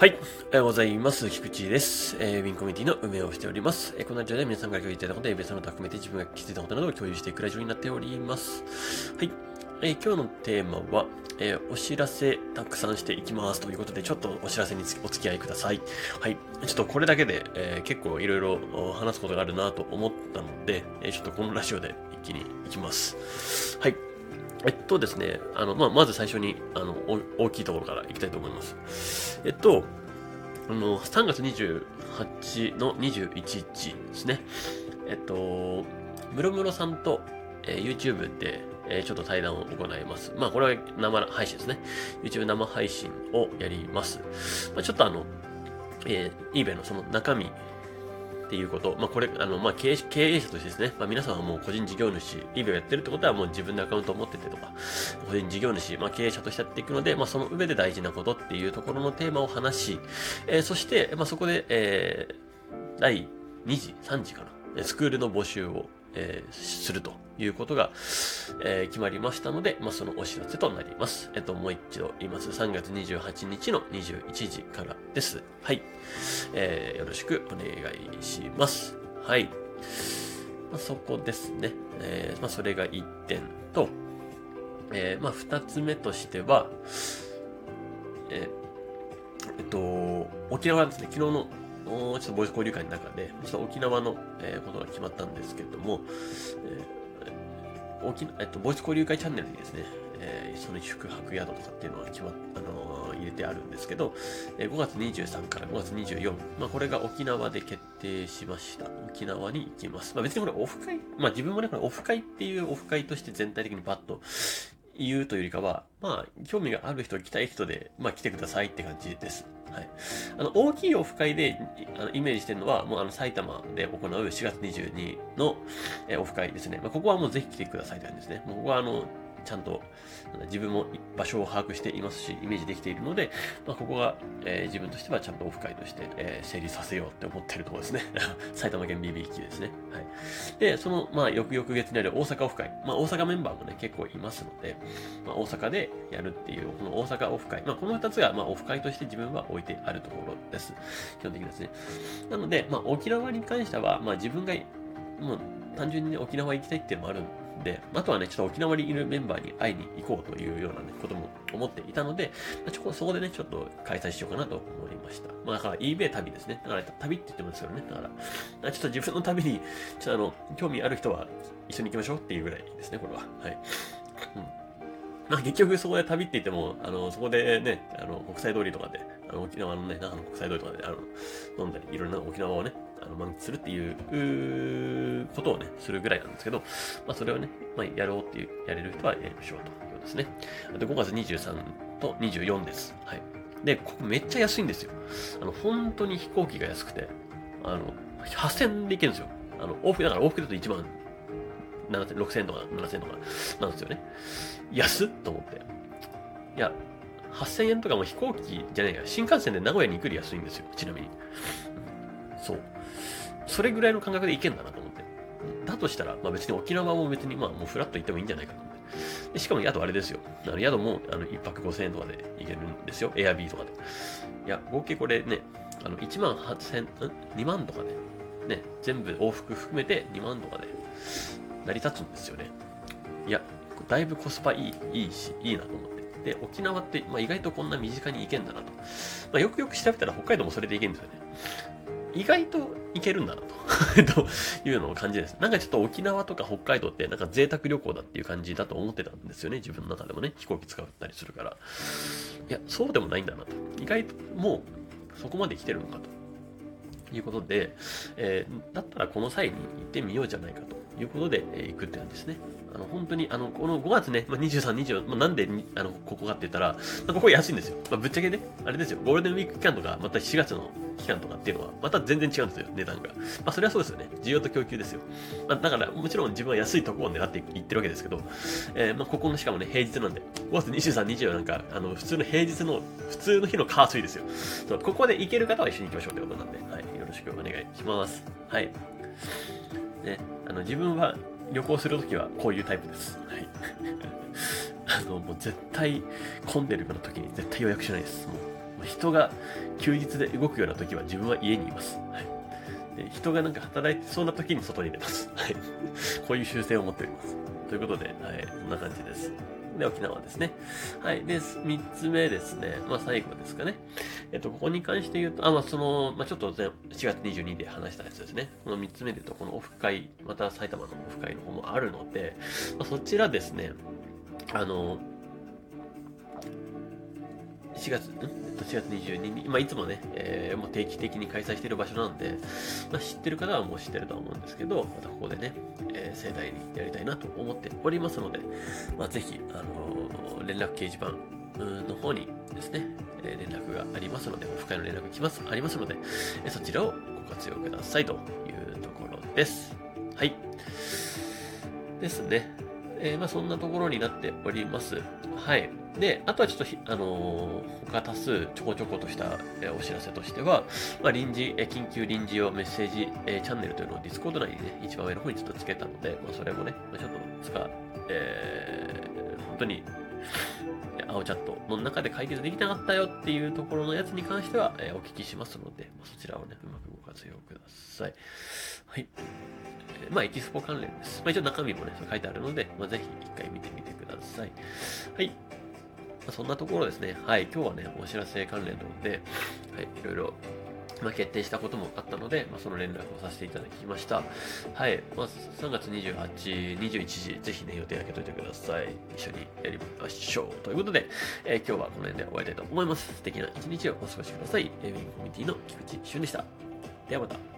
はい。おはようございます。菊池です。えー、ウィンコミュニティの運営をしております。えー、このラジオで皆さんから共有いただいたことや別のこと含めて自分が気づいたことなどを共有していくラジオになっております。はい。えー、今日のテーマは、えー、お知らせたくさんしていきますということで、ちょっとお知らせにお付き合いください。はい。ちょっとこれだけで、えー、結構いろいろ話すことがあるなと思ったので、えー、ちょっとこのラジオで一気に行きます。はい。えっとですね、あの、まあ、まず最初に、あの、大きいところから行きたいと思います。えっと、あの、3月28の21日ですね。えっと、ムロムロさんと、えー、YouTube で、えー、ちょっと対談を行います。まあ、これは生配信ですね。YouTube 生配信をやります。まあ、ちょっとあの、えー、eBay のその中身っていうこと。まあ、これ、あの、まあ、経営経営者としてですね、まあ、皆さんはもう個人事業主、イベをやってるってことはもう自分でアカウントを持っててとか、個人事業主、まあ、経営者としてやっていくので、まあ、その上で大事なことっていうところのテーマを話し、えー、そして、まあ、そこで、えー、第2次、3次かな、スクールの募集をえー、するということが、えー、決まりましたので、まあ、そのお知らせとなります。えっと、もう一度言います。3月28日の21時からです。はい。えー、よろしくお願いします。はい。まあ、そこですね。えー、まあ、それが1点と、えー、まあ、2つ目としては、えー、えっと、沖縄ですね、昨日のちょっとボイス交流会の中で、ちょっと沖縄の、えー、ことが決まったんですけども、えー、沖えっと、ボイス交流会チャンネルにですね、えー、その宿泊宿とかっていうのが決まっ、あのー、入れてあるんですけど、えー、5月23から5月24、まあ、これが沖縄で決定しました。沖縄に行きます。まあ、別にこれオフ会、まあ、自分もね、これオフ会っていうオフ会として全体的にパッと言うというよりかは、まあ、興味がある人、来たい人で、まあ、来てくださいって感じです。はい。あの、大きいオフ会で、あの、イメージしてるのは、もうあの、埼玉で行う4月22の、えオフ会ですね。まあ、ここはもうぜひ来てくださいって感じですね。もうここはあの、ちゃんと自分も場所を把握していますし、イメージできているので、まあ、ここが、えー、自分としてはちゃんとオフ会として、えー、成立させようって思ってるところですね。埼玉県 BB 機ですね。で、その、まあ、翌々月にある大阪オフ会。まあ、大阪メンバーもね、結構いますので、まあ、大阪でやるっていう、この大阪オフ会。まあ、この2つが、まあ、オフ会として自分は置いてあるところです。基本的にですね。なので、まあ、沖縄に関しては、まあ、自分が、もう、単純に、ね、沖縄行きたいっていうのもあるで、あとはね、ちょっと沖縄にいるメンバーに会いに行こうというような、ね、ことも思っていたので、まあ、ちょそこでね、ちょっと開催しようかなと思いました。まあ、だから eBay 旅ですね。だから旅って言ってますよね。だから、ちょっと自分の旅に、ちょっとあの、興味ある人は一緒に行きましょうっていうぐらいですね、これは。はい。うんまあ、結局そこで旅って言っても、あの、そこでね、あの、国際通りとかで、あの、沖縄のね、長野国際通りとかで、あの、飲んだり、いろんな沖縄をね、の、満喫するっていう、ことをね、するぐらいなんですけど、まあ、それをね、まあ、やろうっていう、やれる人はやりましょうということですね。で、5月23と24です。はい。で、ここめっちゃ安いんですよ。あの、本当に飛行機が安くて、あの、8000で行けるんですよ。あの、往復、だから往復だと1万7000、6000とか7000とかなんですよね。安っと思って。いや、8000円とかも飛行機じゃないか、新幹線で名古屋に行くより安いんですよ、ちなみに。そう。それぐらいの感覚で行けんだなと思って。だとしたら、まあ別に沖縄も別にまあもうフラッと行ってもいいんじゃないかと思って。でしかも宿あれですよ。あの宿もあの1泊5000円とかで行けるんですよ。エアビーとかで。いや、合計これね、あの1万8000、ん ?2 万とかで、ね、全部往復含めて2万とかで成り立つんですよね。いや、だいぶコスパいい、いいし、いいなと思って。で、沖縄って、まあ、意外とこんな身近に行けんだなと。まあ、よくよく調べたら北海道もそれで行けるんですよね。意外といけるんだなと というのを感じです。なんかちょっと沖縄とか北海道ってなんか贅沢旅行だっていう感じだと思ってたんですよね。自分の中でもね。飛行機使ったりするから。いや、そうでもないんだなと。意外ともうそこまで来てるのかと。いうことで、えー、だったらこの際に行ってみようじゃないかということで、えー、行くって感じですね。あの、本当に、あの、この5月ね、まあ、23、24、まあ、なんで、あの、ここかって言ったら、まあ、ここ安いんですよ。まあ、ぶっちゃけね、あれですよ、ゴールデンウィーク期間とか、また7月の期間とかっていうのは、また全然違うんですよ、値段が。まあ、それはそうですよね。需要と供給ですよ。まあ、だから、もちろん自分は安いところを狙っていってるわけですけど、えー、まあ、ここのしかもね、平日なんで、5月23、24なんか、あの、普通の平日の、普通の日のカースイですよ。そう、ここで行ける方は一緒に行きましょうってことなんで、はい、よろしくお願いします。はい。ね、あの、自分は、旅行するときはこういうタイプです。はい。あの、もう絶対混んでるような時に絶対予約しないです。もう人が休日で動くような時は自分は家にいます。はい。で人がなんか働いてそうな時に外に出ます。はい。こういう習性を持っております。ということで、はい、こんな感じです。で、沖縄ですね。はい。で、三つ目ですね。まあ、最後ですかね。えっと、ここに関して言うと、あ、まあ、その、まあ、ちょっと4月22で話したやつですね。この三つ目で言うと、このオフ会、また埼玉のオフ会の方もあるので、まあ、そちらですね、あの、4月、ん？4月22日、まあ、いつもね、えー、もう定期的に開催している場所なんで、まあ、知ってる方はもう知ってるとは思うんですけど、またここでね、えー、盛大にやりたいなと思っておりますので、まあ、ぜひ、あのー、連絡掲示板の方にですね、え連絡がありますので、オフ会の連絡来ます、ありますので、えそちらをご活用くださいというところです。はい。ですね。えー、まあそんなところになっております。はい。で、あとはちょっと、あのー、他多数ちょこちょことした、えー、お知らせとしては、まあ、臨時、え、緊急臨時用メッセージ、え、チャンネルというのをディスコード内にね、一番上の方にちょっとつけたので、まあ、それもね、まあ、ちょっと使う、え、本当に、青チャットの中で解決できなかったよっていうところのやつに関しては、え、お聞きしますので、まあ、そちらをね、うまく活用ください。はい。え、まあ、エキスポ関連です。まあ、一応中身もね、書いてあるので、まあ、ぜひ一回見てみてください。はい。まそんなところですね。はい。今日はね、お知らせ関連なので、はい。いろいろ、まあ、決定したこともあったので、まあ、その連絡をさせていただきました。はい。まあ、3月28、21時、ぜひね、予定開けといてください。一緒にやりましょう。ということで、えー、今日はこの辺で終わりたいと思います。素敵な一日をお過ごしください。ウィンコミュニティの菊池俊でした。ではまた。